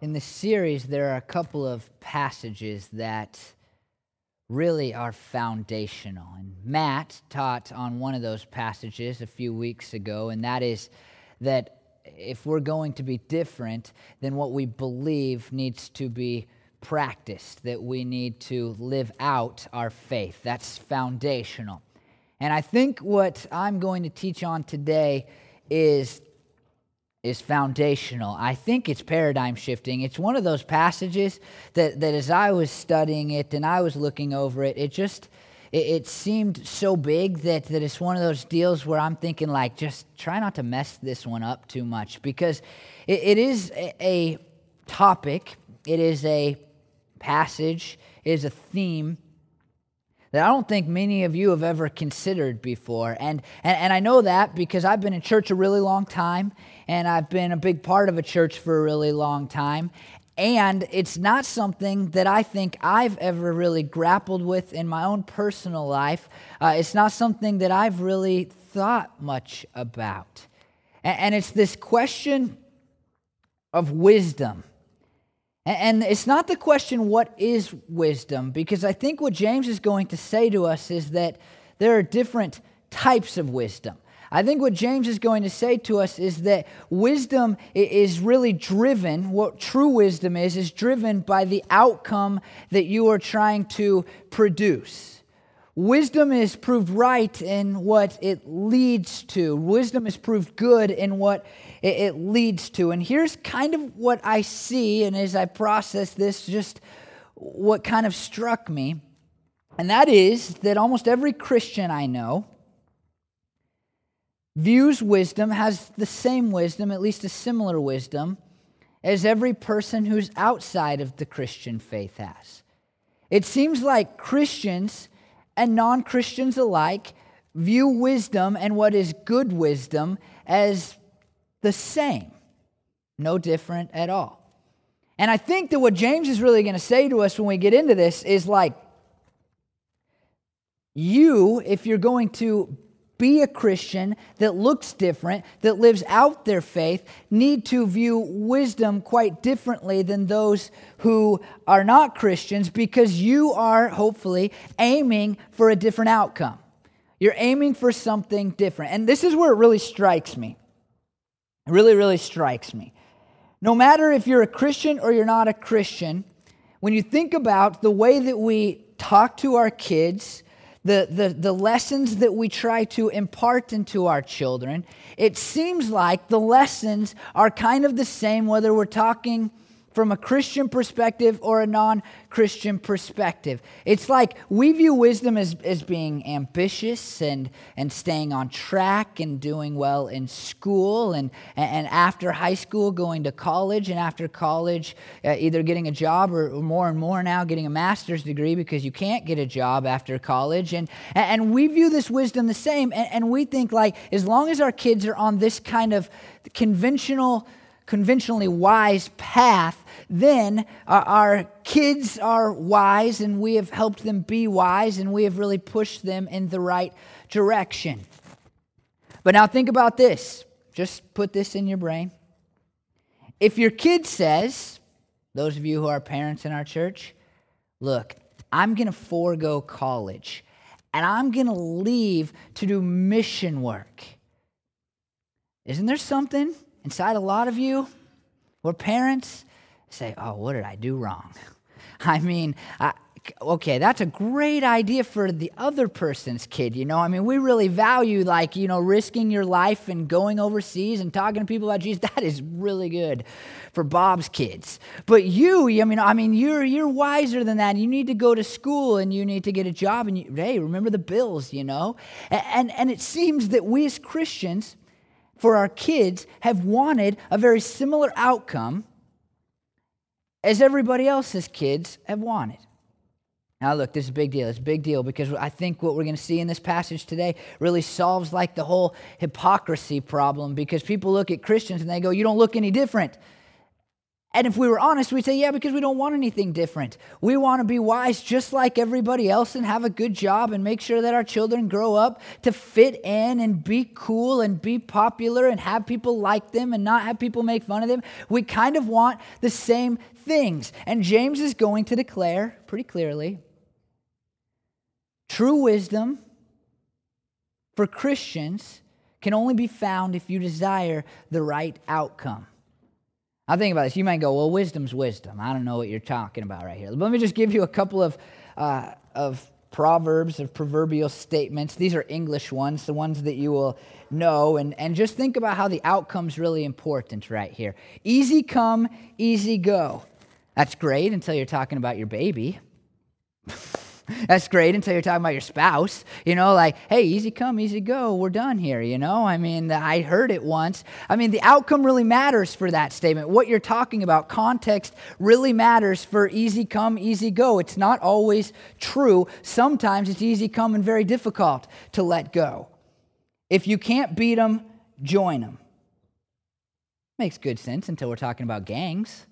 in the series, there are a couple of passages that really are foundational. And Matt taught on one of those passages a few weeks ago, and that is that if we're going to be different, then what we believe needs to be practiced, that we need to live out our faith. That's foundational. And I think what I'm going to teach on today is is foundational. I think it's paradigm shifting. It's one of those passages that, that as I was studying it and I was looking over it, it just it, it, seemed so big that, that it's one of those deals where I'm thinking like just try not to mess this one up too much because it, it is a, a topic, it is a passage, it is a theme that I don't think many of you have ever considered before. And, and, and I know that because I've been in church a really long time, and I've been a big part of a church for a really long time. And it's not something that I think I've ever really grappled with in my own personal life. Uh, it's not something that I've really thought much about. And, and it's this question of wisdom. And it's not the question, what is wisdom? Because I think what James is going to say to us is that there are different types of wisdom. I think what James is going to say to us is that wisdom is really driven, what true wisdom is, is driven by the outcome that you are trying to produce. Wisdom is proved right in what it leads to. Wisdom is proved good in what it, leads to. And here's kind of what I see, and as I process this, just what kind of struck me. And that is that almost every Christian I know views wisdom, has the same wisdom, at least a similar wisdom, as every person who's outside of the Christian faith has. It seems like Christians and non Christians alike view wisdom and what is good wisdom as the same, no different at all. And I think that what James is really going to say to us when we get into this is like, you, if you're going to be a Christian that looks different, that lives out their faith, need to view wisdom quite differently than those who are not Christians because you are hopefully aiming for a different outcome. You're aiming for something different. And this is where it really strikes me. It really, really strikes me. No matter if you're a Christian or you're not a Christian, when you think about the way that we talk to our kids, the, the, the lessons that we try to impart into our children, it seems like the lessons are kind of the same whether we're talking from a Christian perspective or a non Christian perspective. It's like we view wisdom as, as being ambitious and, and staying on track and doing well in school and, and after high school going to college and after college uh, either getting a job or, or more and more now getting a master's degree because you can't get a job after college. And, and we view this wisdom the same and, and we think like as long as our kids are on this kind of conventional conventionally wise path, then uh, our kids are wise and we have helped them be wise and we have really pushed them in the right direction. But now think about this. Just put this in your brain. If your kid says, those of you who are parents in our church, look, I'm going to forego college and I'm going to leave to do mission work. Isn't there something inside a lot of you where parents say, Oh, what did I do wrong? I mean, I, okay, that's a great idea for the other person's kid, you know? I mean, we really value, like, you know, risking your life and going overseas and talking to people about Jesus. That is really good for Bob's kids. But you, I mean, I mean, you're, you're wiser than that. You need to go to school and you need to get a job and, you, hey, remember the bills, you know? And, and, and it seems that we as Christians, for our kids have wanted a very similar outcome as everybody else's kids have wanted. Now, look, this is a big deal. It's a big deal because I think what we're going to see in this passage today really solves like the whole hypocrisy problem because people look at Christians and they go, You don't look any different. And if we were honest, we'd say, yeah, because we don't want anything different. We want to be wise just like everybody else and have a good job and make sure that our children grow up to fit in and be cool and be popular and have people like them and not have people make fun of them. We kind of want the same things. And James is going to declare pretty clearly true wisdom for Christians can only be found if you desire the right outcome. I think about this. You might go, well, wisdom's wisdom. I don't know what you're talking about right here. But Let me just give you a couple of, uh, of proverbs, of proverbial statements. These are English ones, the ones that you will know. And, and just think about how the outcome's really important right here. Easy come, easy go. That's great until you're talking about your baby. That's great until you're talking about your spouse. You know, like, hey, easy come, easy go. We're done here. You know, I mean, I heard it once. I mean, the outcome really matters for that statement. What you're talking about, context really matters for easy come, easy go. It's not always true. Sometimes it's easy come and very difficult to let go. If you can't beat them, join them. Makes good sense until we're talking about gangs.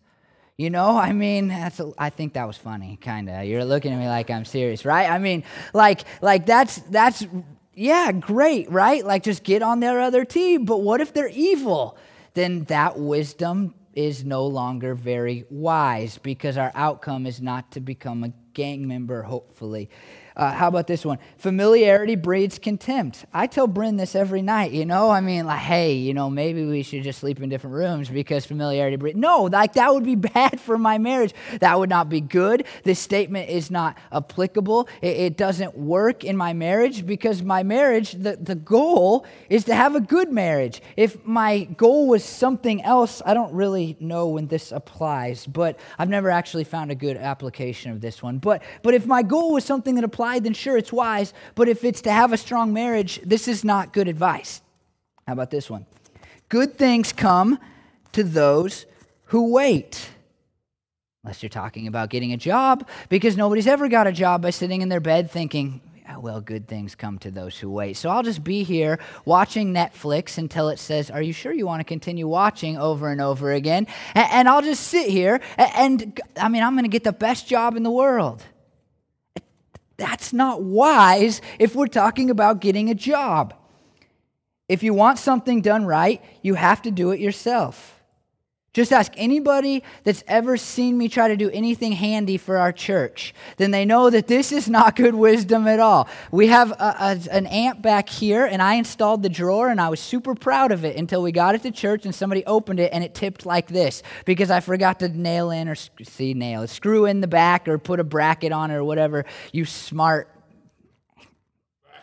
You know, I mean, that's a, I think that was funny, kind of. You're looking at me like I'm serious, right? I mean, like like that's that's yeah, great, right? Like just get on their other team. But what if they're evil? Then that wisdom is no longer very wise because our outcome is not to become a gang member, hopefully. Uh, how about this one? Familiarity breeds contempt. I tell Bryn this every night, you know? I mean, like, hey, you know, maybe we should just sleep in different rooms because familiarity breeds. No, like, that would be bad for my marriage. That would not be good. This statement is not applicable. It, it doesn't work in my marriage because my marriage, the, the goal is to have a good marriage. If my goal was something else, I don't really know when this applies, but I've never actually found a good application of this one. But, but if my goal was something that applies, then sure, it's wise. But if it's to have a strong marriage, this is not good advice. How about this one? Good things come to those who wait. Unless you're talking about getting a job, because nobody's ever got a job by sitting in their bed thinking, well, good things come to those who wait. So I'll just be here watching Netflix until it says, Are you sure you want to continue watching over and over again? And, I'll just sit here, and I mean, I'm going to get the best job in the world. That's not wise if we're talking about getting a job. If you want something done right, you have to do it yourself. Just ask anybody that's ever seen me try to do anything handy for our church. Then they know that this is not good wisdom at all. We have a, a, an amp back here, and I installed the drawer, and I was super proud of it until we got it to church and somebody opened it, and it tipped like this because I forgot to nail in or see nail, screw in the back or put a bracket on it or whatever you smart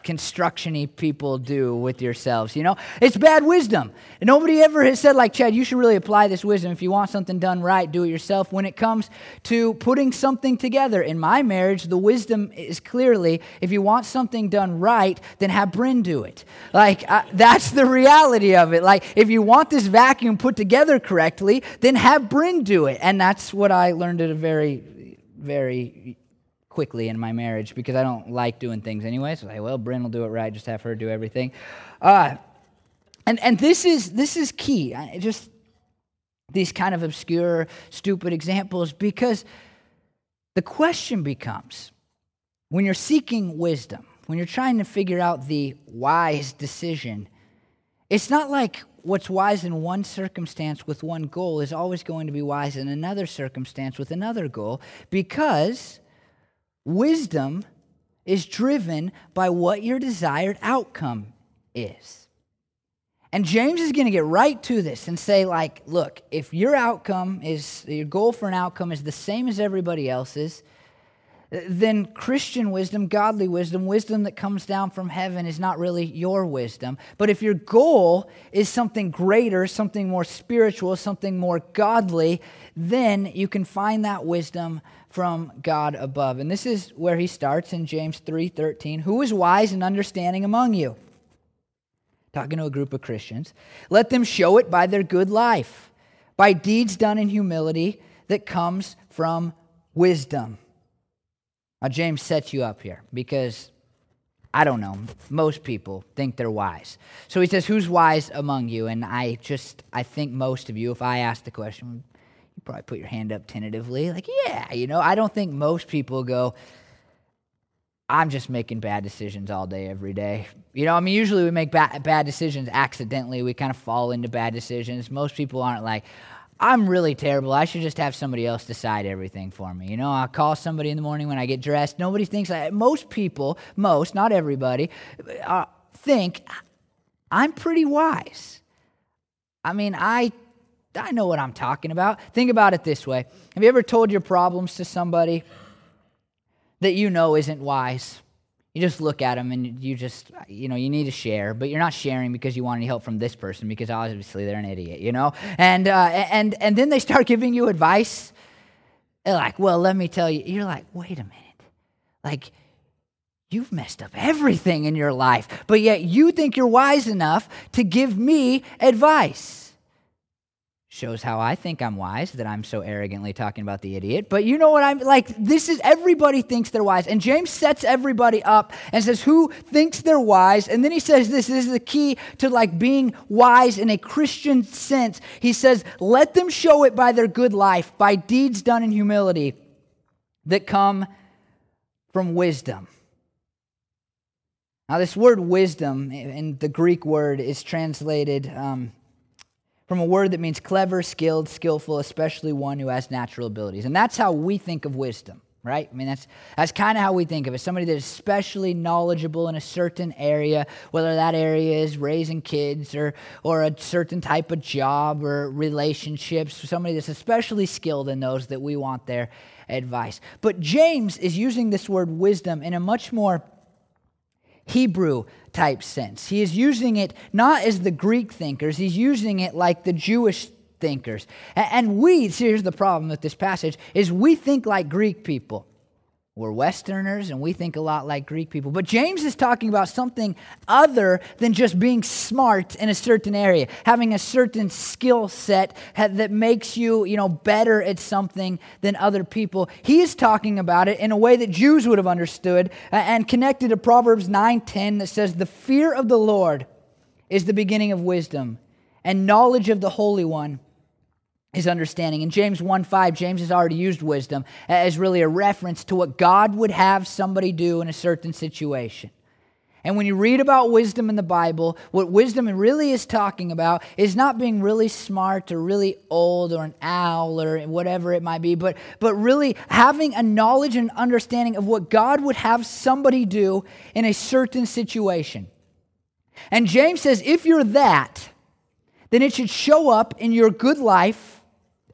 constructiony people do with yourselves. You know, it's bad wisdom. nobody ever has said, like, Chad, you should really apply this wisdom. If you want something done right, do it yourself. When it comes to putting something together in my marriage, the wisdom is clearly if you want something done right, then have Bryn do it. Like, uh, that's the reality of it. Like, if you want this vacuum put together correctly, then have Bryn do it. And that's what I learned at a very, very quickly in my marriage because I don't like doing things anyway. So, I, well, Bryn will do it right. Just have her do everything. Uh, and and this is this is key. I just these kind of obscure, stupid examples because the question becomes when you're seeking wisdom, when you're trying to figure out the wise decision, it's not like what's wise in one circumstance with one goal is always going to be wise in another circumstance with another goal because Wisdom is driven by what your desired outcome is. And James is going to get right to this and say, like, look, if your outcome is, your goal for an outcome is the same as everybody else's, then Christian wisdom, godly wisdom, wisdom that comes down from heaven is not really your wisdom. But if your goal is something greater, something more spiritual, something more godly, then you can find that wisdom from God above. And this is where he starts in James 3:13. Who is wise and understanding among you? Talking to a group of Christians. Let them show it by their good life, by deeds done in humility that comes from wisdom. Now, James sets you up here because I don't know. Most people think they're wise. So he says, Who's wise among you? And I just, I think most of you, if I ask the question, probably put your hand up tentatively, like, yeah, you know, I don't think most people go, I'm just making bad decisions all day, every day. You know, I mean, usually we make ba- bad decisions accidentally. We kind of fall into bad decisions. Most people aren't like, I'm really terrible. I should just have somebody else decide everything for me. You know, I'll call somebody in the morning when I get dressed. Nobody thinks, I, most people, most, not everybody, uh, think I'm pretty wise. I mean, I I know what I'm talking about. Think about it this way Have you ever told your problems to somebody that you know isn't wise? You just look at them and you just, you know, you need to share, but you're not sharing because you want any help from this person because obviously they're an idiot, you know? And, uh, and, and then they start giving you advice. They're like, well, let me tell you. You're like, wait a minute. Like, you've messed up everything in your life, but yet you think you're wise enough to give me advice shows how I think I'm wise that I'm so arrogantly talking about the idiot. But you know what I'm like? This is everybody thinks they're wise. And James sets everybody up and says, Who thinks they're wise? And then he says, This is the key to like being wise in a Christian sense. He says, Let them show it by their good life, by deeds done in humility that come from wisdom. Now, this word wisdom in the Greek word is translated. Um, from a word that means clever, skilled, skillful, especially one who has natural abilities. And that's how we think of wisdom, right? I mean, that's, that's kind of how we think of it. Somebody that is especially knowledgeable in a certain area, whether that area is raising kids or, or a certain type of job or relationships, somebody that's especially skilled in those that we want their advice. But James is using this word wisdom in a much more Hebrew type sense. He is using it not as the Greek thinkers, he's using it like the Jewish thinkers. And we, here's the problem with this passage, is we think like Greek people. We're Westerners and we think a lot like Greek people. But James is talking about something other than just being smart in a certain area, having a certain skill set that makes you, you know, better at something than other people. He is talking about it in a way that Jews would have understood uh, and connected to Proverbs 9:10 that says the fear of the Lord is the beginning of wisdom and knowledge of the Holy One his understanding. In James 1 5, James has already used wisdom as really a reference to what God would have somebody do in a certain situation. And when you read about wisdom in the Bible, what wisdom really is talking about is not being really smart or really old or an owl or whatever it might be, but, but really having a knowledge and understanding of what God would have somebody do in a certain situation. And James says, if you're that, then it should show up in your good life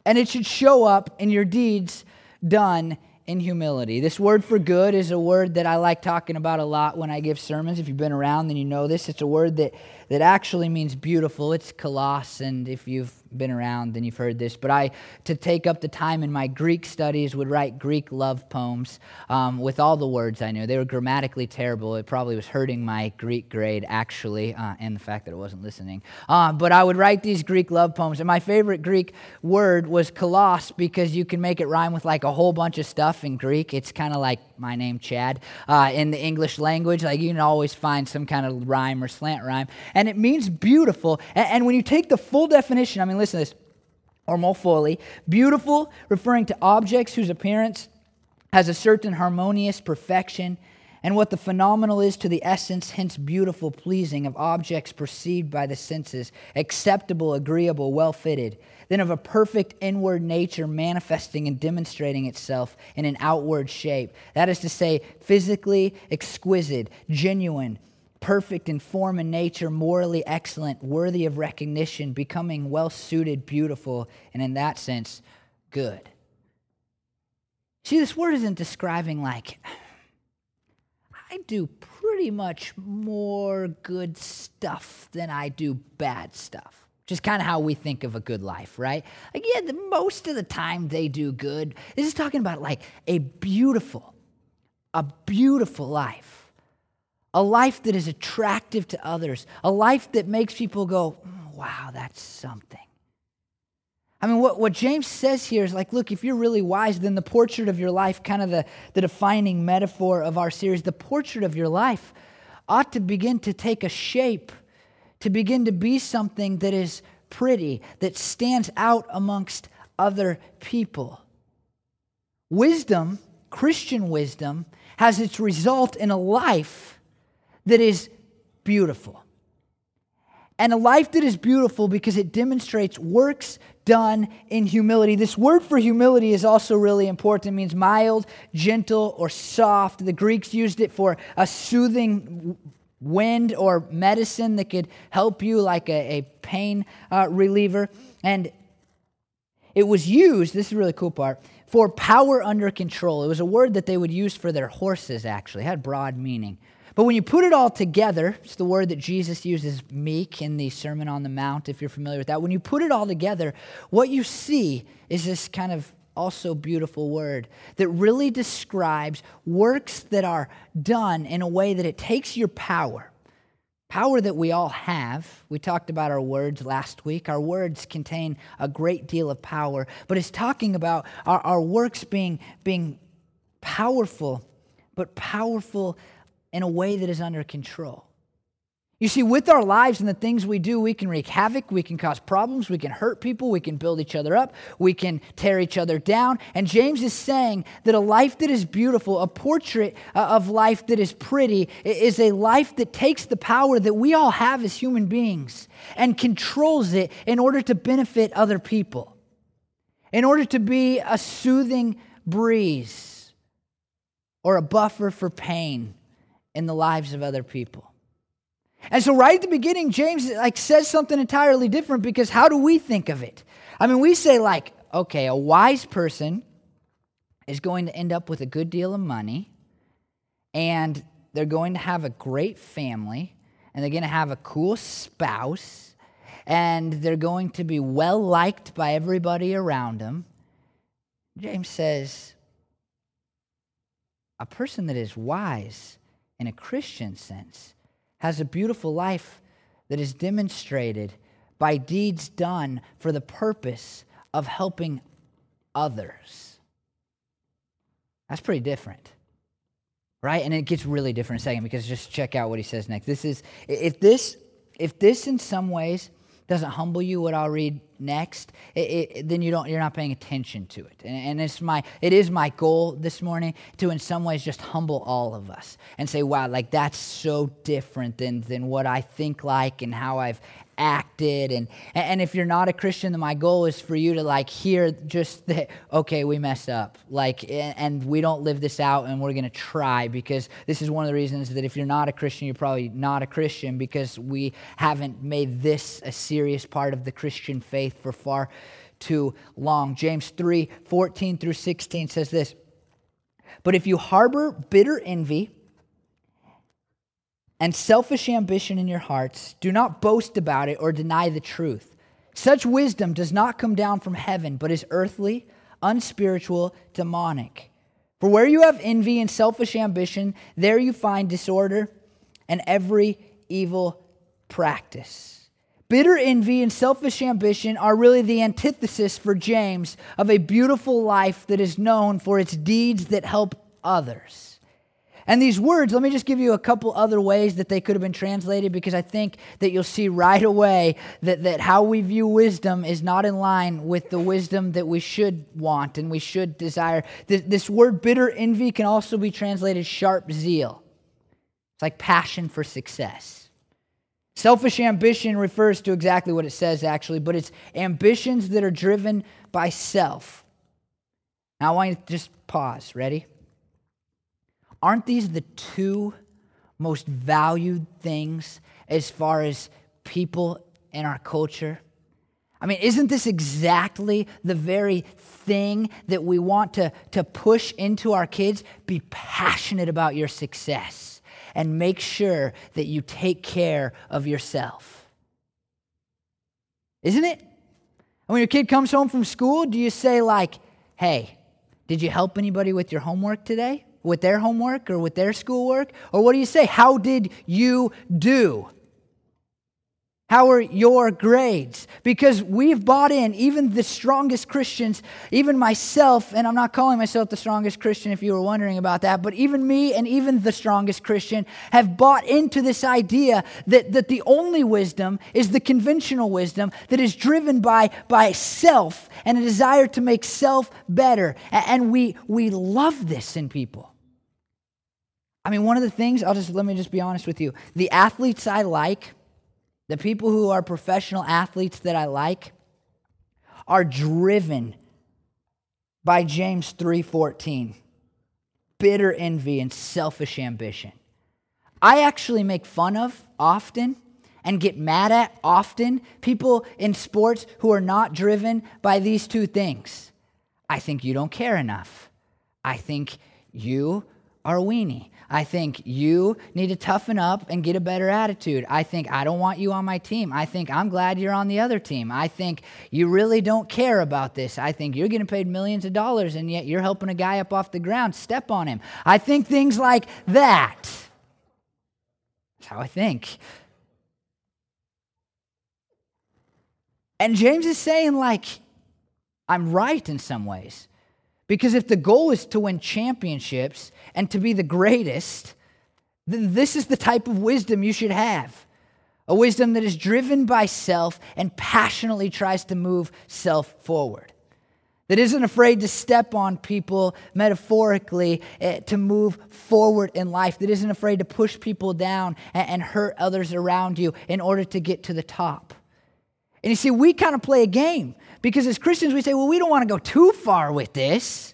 and it should show up in your deeds done in humility. This word for good is a word that I like talking about a lot when I give sermons. If you've been around, then you know this. It's a word that, that actually means beautiful. It's kalos, and if you've been around, then you've heard this. But I, to take up the time in my Greek studies, would write Greek love poems um, with all the words I knew. They were grammatically terrible. It probably was hurting my Greek grade, actually, uh, and the fact that I wasn't listening. Uh, but I would write these Greek love poems. And my favorite Greek word was kalos because you can make it rhyme with like a whole bunch of stuff in Greek. It's kind of like my name, Chad, uh, in the English language. Like you can always find some kind of rhyme or slant rhyme. And it means beautiful. and, and when you take the full definition, I mean, listen to this, or more fully, beautiful, referring to objects whose appearance has a certain harmonious perfection, and what the phenomenal is to the essence, hence beautiful, pleasing, of objects perceived by the senses, acceptable, agreeable, well fitted, then of a perfect inward nature manifesting and demonstrating itself in an outward shape. That is to say, physically exquisite, genuine, perfect in form and nature, morally excellent, worthy of recognition, becoming well suited, beautiful, and in that sense, good. See, this word isn't describing like, I do pretty much more good stuff than I do bad stuff. Just kind of how we think of a good life, right? Like, yeah, the, most of the time they do good. This is talking about like a beautiful, a beautiful life a life that is attractive to others, a life that makes people go, mm, wow, that's something. I mean, what, what James says here is like, look, if you're really wise, then the portrait of your life, kind of the, the defining metaphor of our series, the portrait of your life ought to begin to take a shape, to begin to be something that is pretty, that stands out amongst other people. Wisdom, Christian wisdom, has its result in a life that is beautiful. And a life that is beautiful because it demonstrates works done in humility. This word for humility is also really important. It means mild, gentle, or soft. The Greeks used it for a soothing wind or medicine that could help you, like a, a pain uh, reliever. And it was used, this is a really cool part, for power under control. It was a word that they would use for their horses, actually, it had broad meaning. But when you put it all together, it's the word that Jesus uses meek in the Sermon on the Mount, if you're familiar with that. When you put it all together, what you see is this kind of also beautiful word that really describes works that are done in a way that it takes your power Power that we all have. We talked about our words last week. Our words contain a great deal of power, but it's talking about our, our works being, being powerful, but powerful in a way that is under control. You see, with our lives and the things we do, we can wreak havoc, we can cause problems, we can hurt people, we can build each other up, we can tear each other down. And James is saying that a life that is beautiful, a portrait uh, of life that is pretty, is a life that takes the power that we all have as human beings and controls it in order to benefit other people, in order to be a soothing breeze or a buffer for pain in the lives of other people. And so right at the beginning, James like says something entirely different because how do we think of it? I mean, we say like, okay, a wise person is going to end up with a good deal of money and they're going to have a great family and they're going to have a cool spouse and they're going to be well liked by everybody around them. James says, a person that is wise in a Christian sense has a beautiful life that is demonstrated by deeds done for the purpose of helping others. That's pretty different. Right? And it gets really different in a second because just check out what he says next. This is if this if this in some ways doesn't humble you what I'll read next, it, it, then you don't, you're not paying attention to it. And, and, it's my, it is my goal this morning to, in some ways, just humble all of us and say, wow, like that's so different than, than what I think like and how I've acted. And and if you're not a christian then my goal is for you to like hear just that okay we messed up. Like and we don't live this out and we're to try because this is one of the reasons that if you're not a christian you're probably not a christian because we haven't made this a serious part of the christian faith for far too long. James 3 14 through 16 says this but if you harbor bitter envy and selfish ambition in your hearts, do not boast about it or deny the truth. Such wisdom does not come down from heaven, but is earthly, unspiritual, demonic. For where you have envy and selfish ambition, there you find disorder and every evil practice. Bitter envy and selfish ambition are really the antithesis for James of a beautiful life that is known for its deeds that help others. And these words, let me just give you a couple other ways that they could have been translated because I think that you'll see right away that, that how we view wisdom is not in line with the wisdom that we should want and we should desire. This, this word bitter envy can also be translated sharp zeal. It's like passion for success. Selfish ambition refers to exactly what it says, actually, but it's ambitions that are driven by self. Now, I want you to just pause. Ready? Aren't these the two most valued things as far as people in our culture? I mean, isn't this exactly the very thing that we want to, to push into our kids? Be passionate about your success and make sure that you take care of yourself. Isn't it? And when your kid comes home from school, do you say, like, hey, did you help anybody with your homework today? With their homework or with their schoolwork? Or what do you say? How did you do? How are your grades? Because we've bought in, even the strongest Christians, even myself, and I'm not calling myself the strongest Christian if you were wondering about that, but even me and even the strongest Christian have bought into this idea that, that the only wisdom is the conventional wisdom that is driven by, by self and a desire to make self better. And we, we love this in people. I mean, one of the things, I'll just let me just be honest with you. The athletes I like, the people who are professional athletes that I like are driven by James 3:14. Bitter envy and selfish ambition. I actually make fun of often and get mad at often people in sports who are not driven by these two things. I think you don't care enough. I think you are weenie. I think you need to toughen up and get a better attitude. I think I don't want you on my team. I think I'm glad you're on the other team. I think you really don't care about this. I think you're getting paid millions of dollars and yet you're helping a guy up off the ground. Step on him. I think things like that. That's how I think. And James is saying, like, I'm right in some ways. Because if the goal is to win championships and to be the greatest, then this is the type of wisdom you should have. A wisdom that is driven by self and passionately tries to move self forward. That isn't afraid to step on people metaphorically eh, to move forward in life. That isn't afraid to push people down and hurt others around you in order to get to the top. And you see, we kind of play a game. Because as Christians, we say, well, we don't want to go too far with this.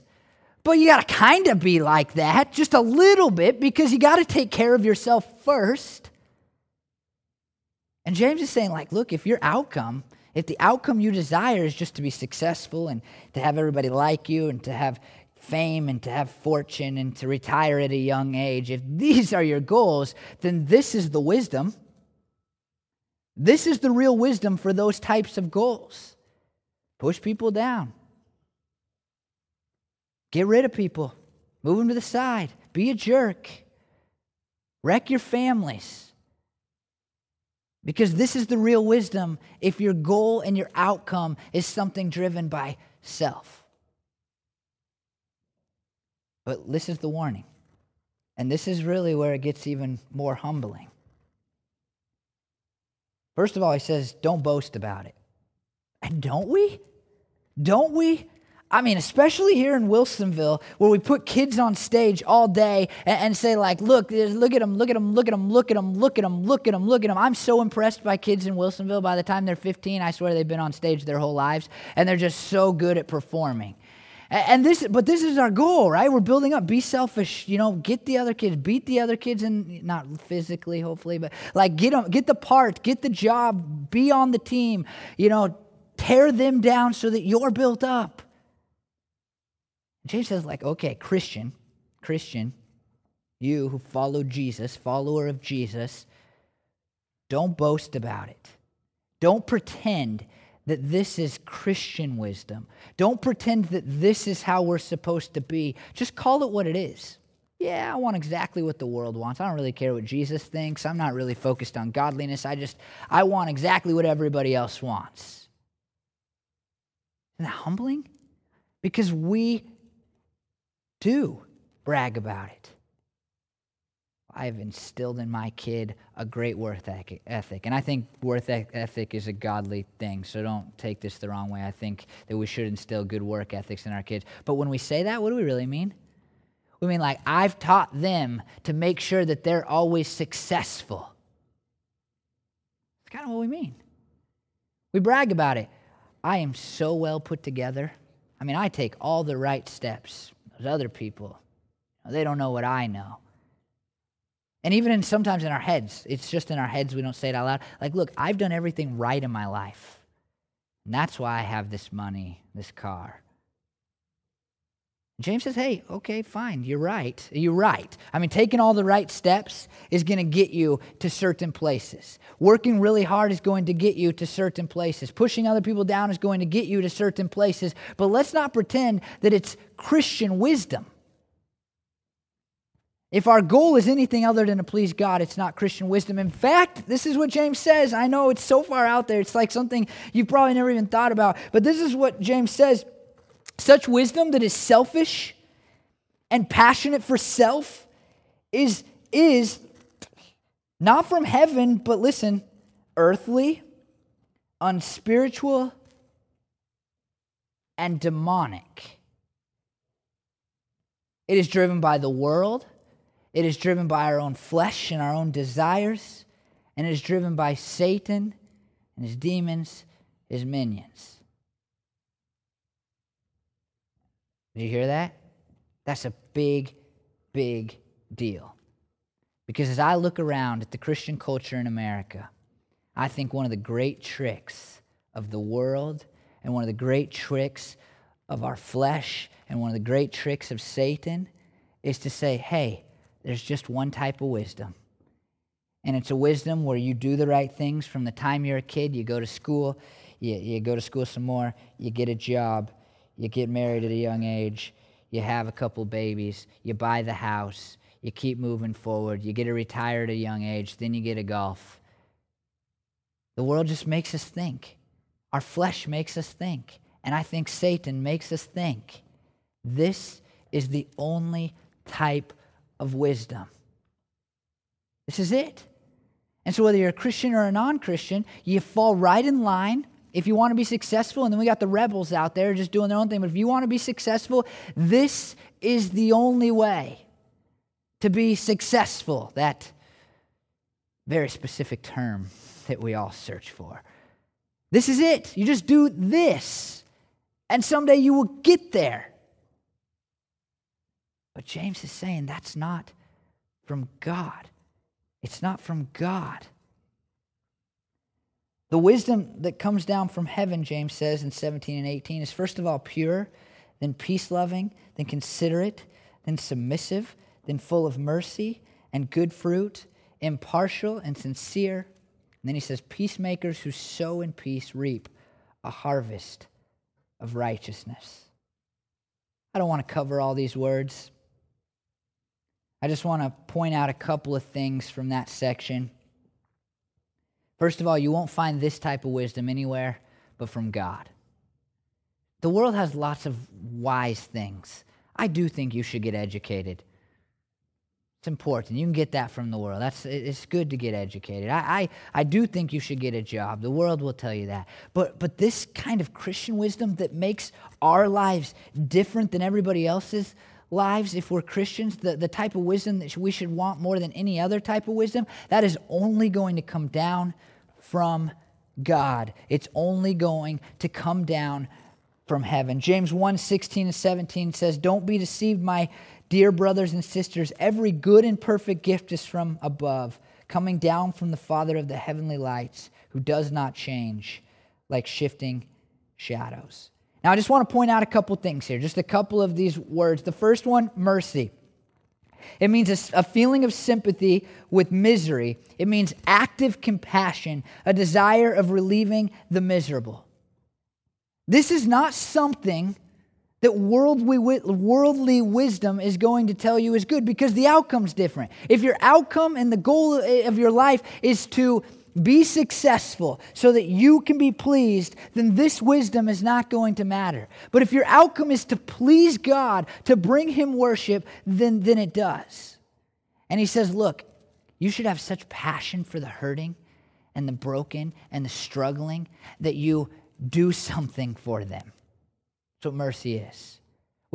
But you got to kind of be like that, just a little bit, because you got to take care of yourself first. And James is saying, like, look, if your outcome, if the outcome you desire is just to be successful and to have everybody like you and to have fame and to have fortune and to retire at a young age, if these are your goals, then this is the wisdom. This is the real wisdom for those types of goals. Push people down. Get rid of people. Move them to the side. Be a jerk. Wreck your families. Because this is the real wisdom if your goal and your outcome is something driven by self. But this is the warning. And this is really where it gets even more humbling. First of all, he says, don't boast about it. And don't we? Don't we? I mean, especially here in Wilsonville, where we put kids on stage all day and, and, say, like, look, look at them, look at them, look at them, look at them, look at them, look at them, look at them. I'm so impressed by kids in Wilsonville. By the time they're 15, I swear they've been on stage their whole lives, and they're just so good at performing. And this, but this is our goal, right? We're building up. Be selfish, you know. Get the other kids, beat the other kids, and not physically, hopefully, but like get them, get the part, get the job, be on the team. You know, tear them down so that you're built up. James says, like, okay, Christian, Christian, you who follow Jesus, follower of Jesus, don't boast about it. Don't pretend that this is Christian wisdom. Don't pretend that this is how we're supposed to be. Just call it what it is. Yeah, I want exactly what the world wants. I don't really care what Jesus thinks. I'm not really focused on godliness. I just I want exactly what everybody else wants. Isn't that humbling? Because we do brag about it. I've instilled in my kid a great work ethic. And I think work ethic is a godly thing, so don't take this the wrong way. I think that we should instill good work ethics in our kids. But when we say that, what do we really mean? We mean like, I've taught them to make sure that they're always successful. That's kind of what we mean. We brag about it. I am so well put together. I mean, I take all the right steps. Those other people, they don't know what I know. And even in sometimes in our heads, it's just in our heads, we don't say it out loud. Like, look, I've done everything right in my life. And that's why I have this money, this car. James says, hey, okay, fine, you're right. You're right. I mean, taking all the right steps is going to get you to certain places. Working really hard is going to get you to certain places. Pushing other people down is going to get you to certain places. But let's not pretend that it's Christian wisdom. If our goal is anything other than to please God, it's not Christian wisdom. In fact, this is what James says. I know it's so far out there, it's like something you've probably never even thought about. But this is what James says such wisdom that is selfish and passionate for self is, is not from heaven, but listen, earthly, unspiritual, and demonic. It is driven by the world it is driven by our own flesh and our own desires, and it is driven by Satan and his demons, his minions. Did you hear that? That's a big, big deal. Because as I look around at the Christian culture in America, I think one of the great tricks of the world and one of the great tricks of our flesh and one of the great tricks of Satan is to say, hey, there's just one type of wisdom. And it's a wisdom where you do the right things from the time you're a kid. You go to school, you, you go to school some more, you get a job, you get married at a young age, you have a couple babies, you buy the house, you keep moving forward, you get to retire at a young age, then you get a golf. The world just makes us think. Our flesh makes us think. And I think Satan makes us think. This is the only type of wisdom. This is it. And so, whether you're a Christian or a non Christian, you fall right in line if you want to be successful. And then we got the rebels out there just doing their own thing. But if you want to be successful, this is the only way to be successful. That very specific term that we all search for. This is it. You just do this, and someday you will get there. But James is saying that's not from God. It's not from God. The wisdom that comes down from heaven, James says in 17 and 18, is first of all pure, then peace loving, then considerate, then submissive, then full of mercy and good fruit, impartial and sincere. And then he says, Peacemakers who sow in peace reap a harvest of righteousness. I don't want to cover all these words. I just want to point out a couple of things from that section. First of all, you won't find this type of wisdom anywhere but from God. The world has lots of wise things. I do think you should get educated. It's important. You can get that from the world. That's it's good to get educated. I, I, I do think you should get a job. The world will tell you that. But but this kind of Christian wisdom that makes our lives different than everybody else's, lives, if we're Christians, the, the type of wisdom that we should want more than any other type of wisdom, that is only going to come down from God. It's only going to come down from heaven. James 1 16 and 17 says, Don't be deceived, my dear brothers and sisters. Every good and perfect gift is from above, coming down from the Father of the heavenly lights, who does not change like shifting shadows. Now, I just want to point out a couple things here, just a couple of these words. The first one, mercy. It means a, feeling of sympathy with misery. It means active compassion, a desire of relieving the miserable. This is not something that worldly, worldly wisdom is going to tell you is good because the outcome's different. If your outcome and the goal eh, of your life is to be successful so that you can be pleased, then this wisdom is not going to matter. But if your outcome is to please God, to bring Him worship, then, then it does. And He says, Look, you should have such passion for the hurting and the broken and the struggling that you do something for them. That's what mercy is.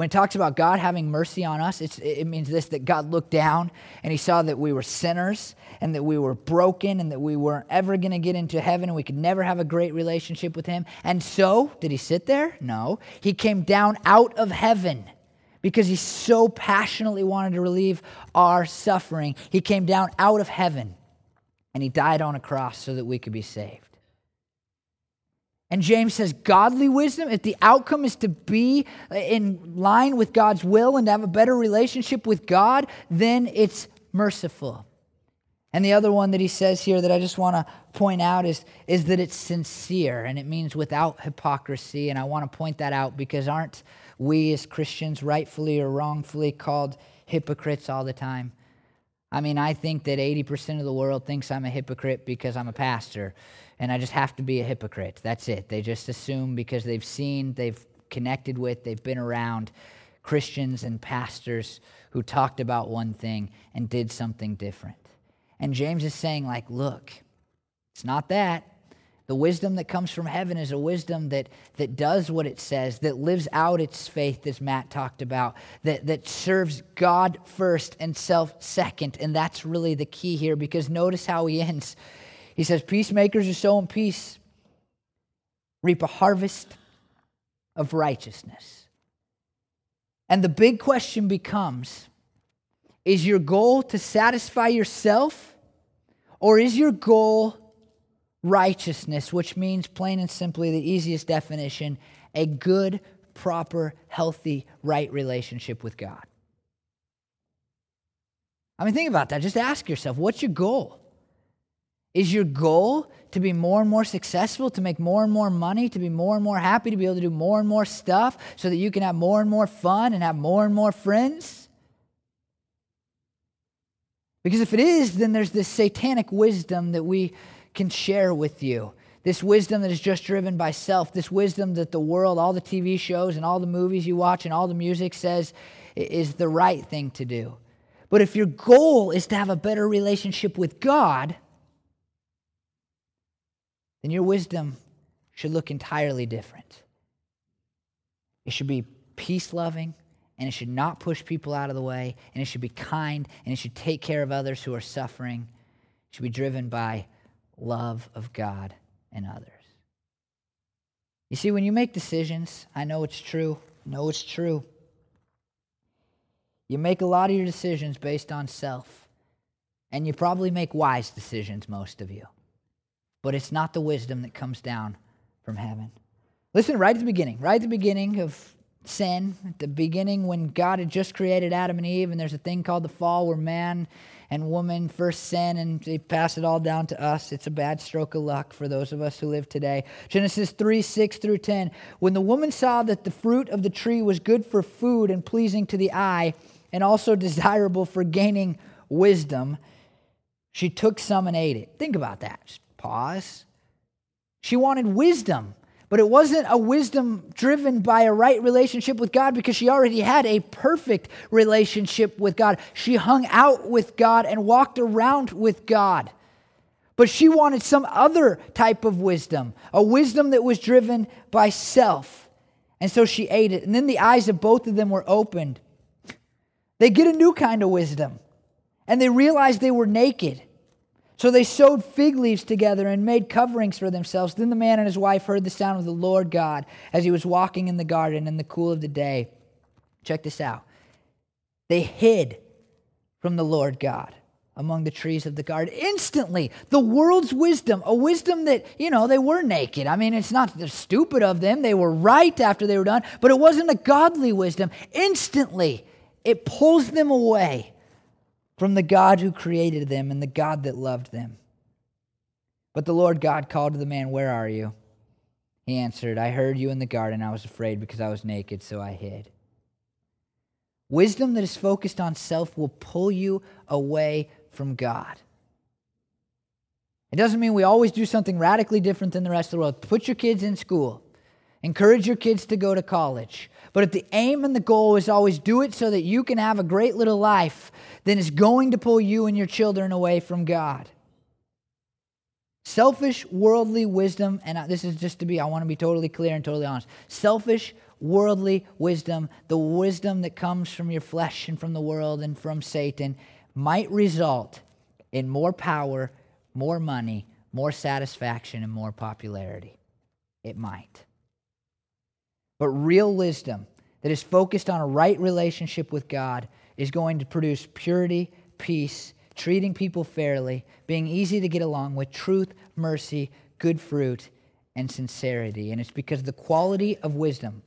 When it talks about God having mercy on us, it means this that God looked down and he saw that we were sinners and that we were broken and that we weren't ever going to get into heaven and we could never have a great relationship with him. And so, did he sit there? No. He came down out of heaven because he so passionately wanted to relieve our suffering. He came down out of heaven and he died on a cross so that we could be saved. And James says, godly wisdom, if the outcome is to be in line with God's will and to have a better relationship with God, then it's merciful. And the other one that he says here that I just want to point out is, is that it's sincere and it means without hypocrisy. And I want to point that out because aren't we as Christians rightfully or wrongfully called hypocrites all the time? I mean, I think that 80% of the world thinks I'm a hypocrite because I'm a pastor, and I just have to be a hypocrite. That's it. They just assume because they've seen, they've connected with, they've been around Christians and pastors who talked about one thing and did something different. And James is saying, like, look, it's not that. The wisdom that comes from heaven is a wisdom that, that does what it says, that lives out its faith, as Matt talked about, that, that serves God first and self second. And that's really the key here because notice how he ends. He says, Peacemakers who sow in peace reap a harvest of righteousness. And the big question becomes is your goal to satisfy yourself, or is your goal righteousness, which means, plain and simply, the easiest definition, a good, proper, healthy, right relationship with God. I mean, think about that. Just ask yourself what's your goal? Is your goal to be more and more successful, to make more and more money, to be more and more happy, to be able to do more and more stuff so that you can have more and more fun and have more and more friends? Because if it is, then there's this satanic wisdom that we can share with you. This wisdom that is just driven by self, this wisdom that the world, all the TV shows and all the movies you watch and all the music says is the right thing to do. But if your goal is to have a better relationship with God, then your wisdom should look entirely different. It should be peace loving, and it should not push people out of the way, and it should be kind, and it should take care of others who are suffering. It should be driven by love of God and others. You see, when you make decisions, I know it's true, know it's true. You make a lot of your decisions based on self, and you probably make wise decisions, most of you. But it's not the wisdom that comes down from heaven. Listen, right at the beginning, right at the beginning of sin, at the beginning when God had just created Adam and Eve, and there's a thing called the fall where man and woman first sin and they pass it all down to us. It's a bad stroke of luck for those of us who live today. Genesis 3 6 through 10. When the woman saw that the fruit of the tree was good for food and pleasing to the eye, and also desirable for gaining wisdom, she took some and ate it. Think about that. Just pause. She wanted wisdom. But it wasn't a wisdom driven by a right relationship with God because she already had a perfect relationship with God. She hung out with God and walked around with God. But she wanted some other type of wisdom, a wisdom that was driven by self. And so she ate it. And then the eyes of both of them were opened. They get a new kind of wisdom. And they realized they were naked. So they sewed fig leaves together and made coverings for themselves. Then the man and his wife heard the sound of the Lord God as he was walking in the garden in the cool of the day. Check this out. They hid from the Lord God among the trees of the garden. Instantly, the world's wisdom, a wisdom that, you know, they were naked. I mean, it's not stupid of them. They were right after they were done, but it wasn't a godly wisdom. Instantly, it pulls them away from the God who created them and the God that loved them. But the Lord God called to the man, Where are you? He answered, I heard you in the garden. I was afraid because I was naked, so I hid. Wisdom that is focused on self will pull you away from God. It doesn't mean we always do something radically different than the rest of the world. Put your kids in school, encourage your kids to go to college. But if the aim and the goal is always do it so that you can have a great little life, then it's going to pull you and your children away from God. Selfish, worldly wisdom, and this is just to be, I want to be totally clear and totally honest. Selfish, worldly wisdom, the wisdom that comes from your flesh and from the world and from Satan, might result in more power, more money, more satisfaction, and more popularity. It might. But real wisdom that is focused on a right relationship with God is going to produce purity, peace, treating people fairly, being easy to get along with, truth, mercy, good fruit, and sincerity. And it's because the quality of wisdom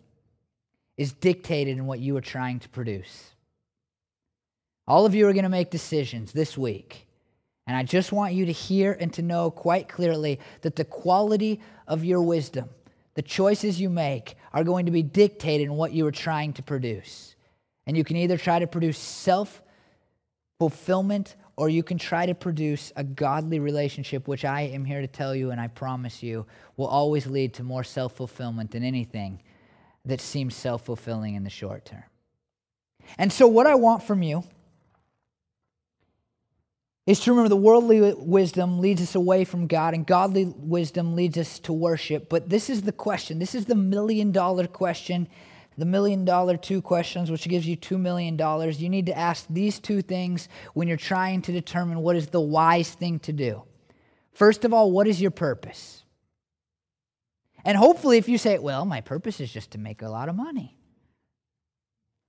is dictated in what you are trying to produce. All of you are going to make decisions this week. And I just want you to hear and to know quite clearly that the quality of your wisdom, the choices you make, are going to be dictated in what you are trying to produce. And you can either try to produce self fulfillment or you can try to produce a godly relationship, which I am here to tell you and I promise you will always lead to more self fulfillment than anything that seems self fulfilling in the short term. And so, what I want from you is to remember the worldly wisdom leads us away from God, and godly wisdom leads us to worship. But this is the question this is the million dollar question the million dollar two questions, which gives you $2 million, you need to ask these two things when you're trying to determine what is the wise thing to do. First of all, what is your purpose? And hopefully, if you say, well, my purpose is just to make a lot of money.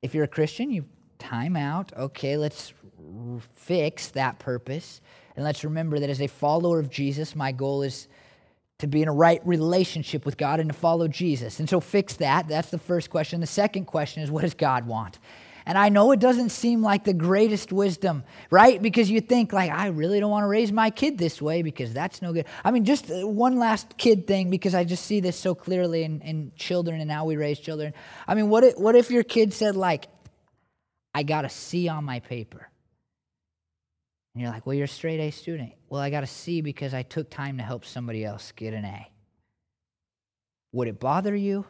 If you're a Christian, you time out. Okay, let's fix that purpose. And let's remember that as a follower of Jesus, my goal is to be in a right relationship with God and to follow Jesus. And so fix that. That's the first question. The second question is what does God want? And I know it doesn't seem like the greatest wisdom, right? Because you think like I really don't want to raise my kid this way because that's no good. I mean, just uh, one last kid thing because I just see this so clearly in, in children and how we raise children. I mean, what if, what if your kid said like, I got a C on my paper? And you're like, well, you're a straight A student. Well, I got a C because I took time to help somebody else get an A. Would it bother you?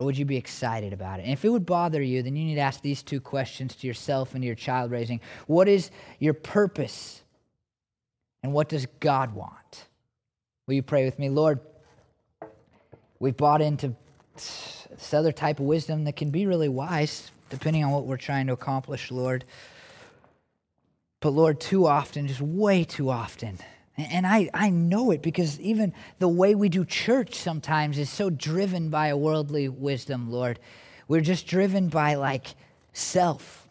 Or would you be excited about it? And if it would bother you, then you need to ask these two questions to yourself and to your child raising What is your purpose? And what does God want? Will you pray with me? Lord, we've bought into this other type of wisdom that can be really wise, depending on what we're trying to accomplish, Lord. But Lord, too often, just way too often, and I, I know it because even the way we do church sometimes is so driven by a worldly wisdom, Lord. We're just driven by like self.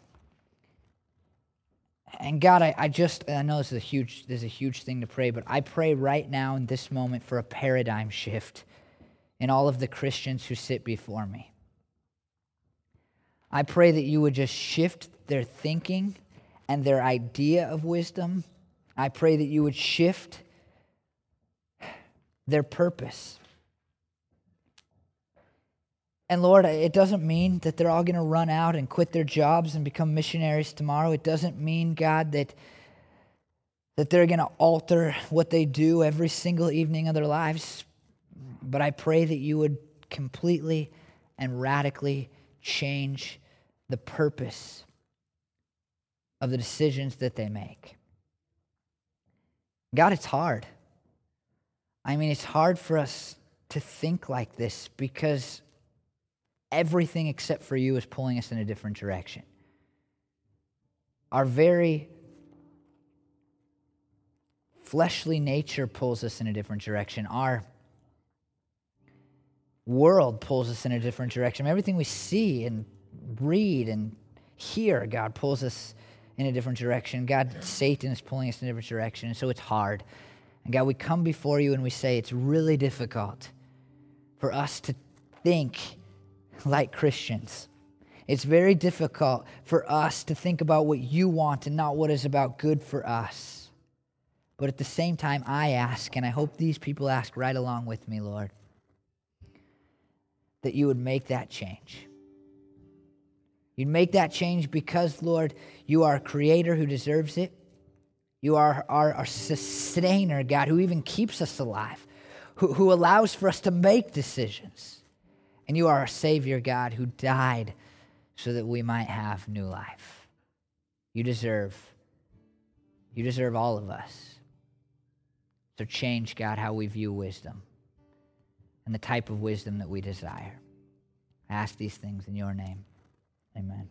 And God, I, I just I know this is a huge this is a huge thing to pray, but I pray right now in this moment for a paradigm shift in all of the Christians who sit before me. I pray that you would just shift their thinking and their idea of wisdom. I pray that you would shift their purpose. And Lord, it doesn't mean that they're all going to run out and quit their jobs and become missionaries tomorrow. It doesn't mean, God, that, that they're going to alter what they do every single evening of their lives. But I pray that you would completely and radically change the purpose of the decisions that they make. God, it's hard. I mean, it's hard for us to think like this because everything except for you is pulling us in a different direction. Our very fleshly nature pulls us in a different direction. Our world pulls us in a different direction. Everything we see and read and hear, God pulls us in a different direction. God, Satan is pulling us in a different direction. And so it's hard. And God, we come before you and we say it's really difficult for us to think like Christians. It's very difficult for us to think about what you want and not what is about good for us. But at the same time, I ask, and I hope these people ask right along with me, Lord, that you would make that change. You'd make that change because, Lord, you are a creator who deserves it. You are our, our sustainer, God, who even keeps us alive, who, who allows for us to make decisions. And you are our Savior, God, who died so that we might have new life. You deserve, you deserve all of us. So change, God, how we view wisdom and the type of wisdom that we desire. I ask these things in your name. Amen.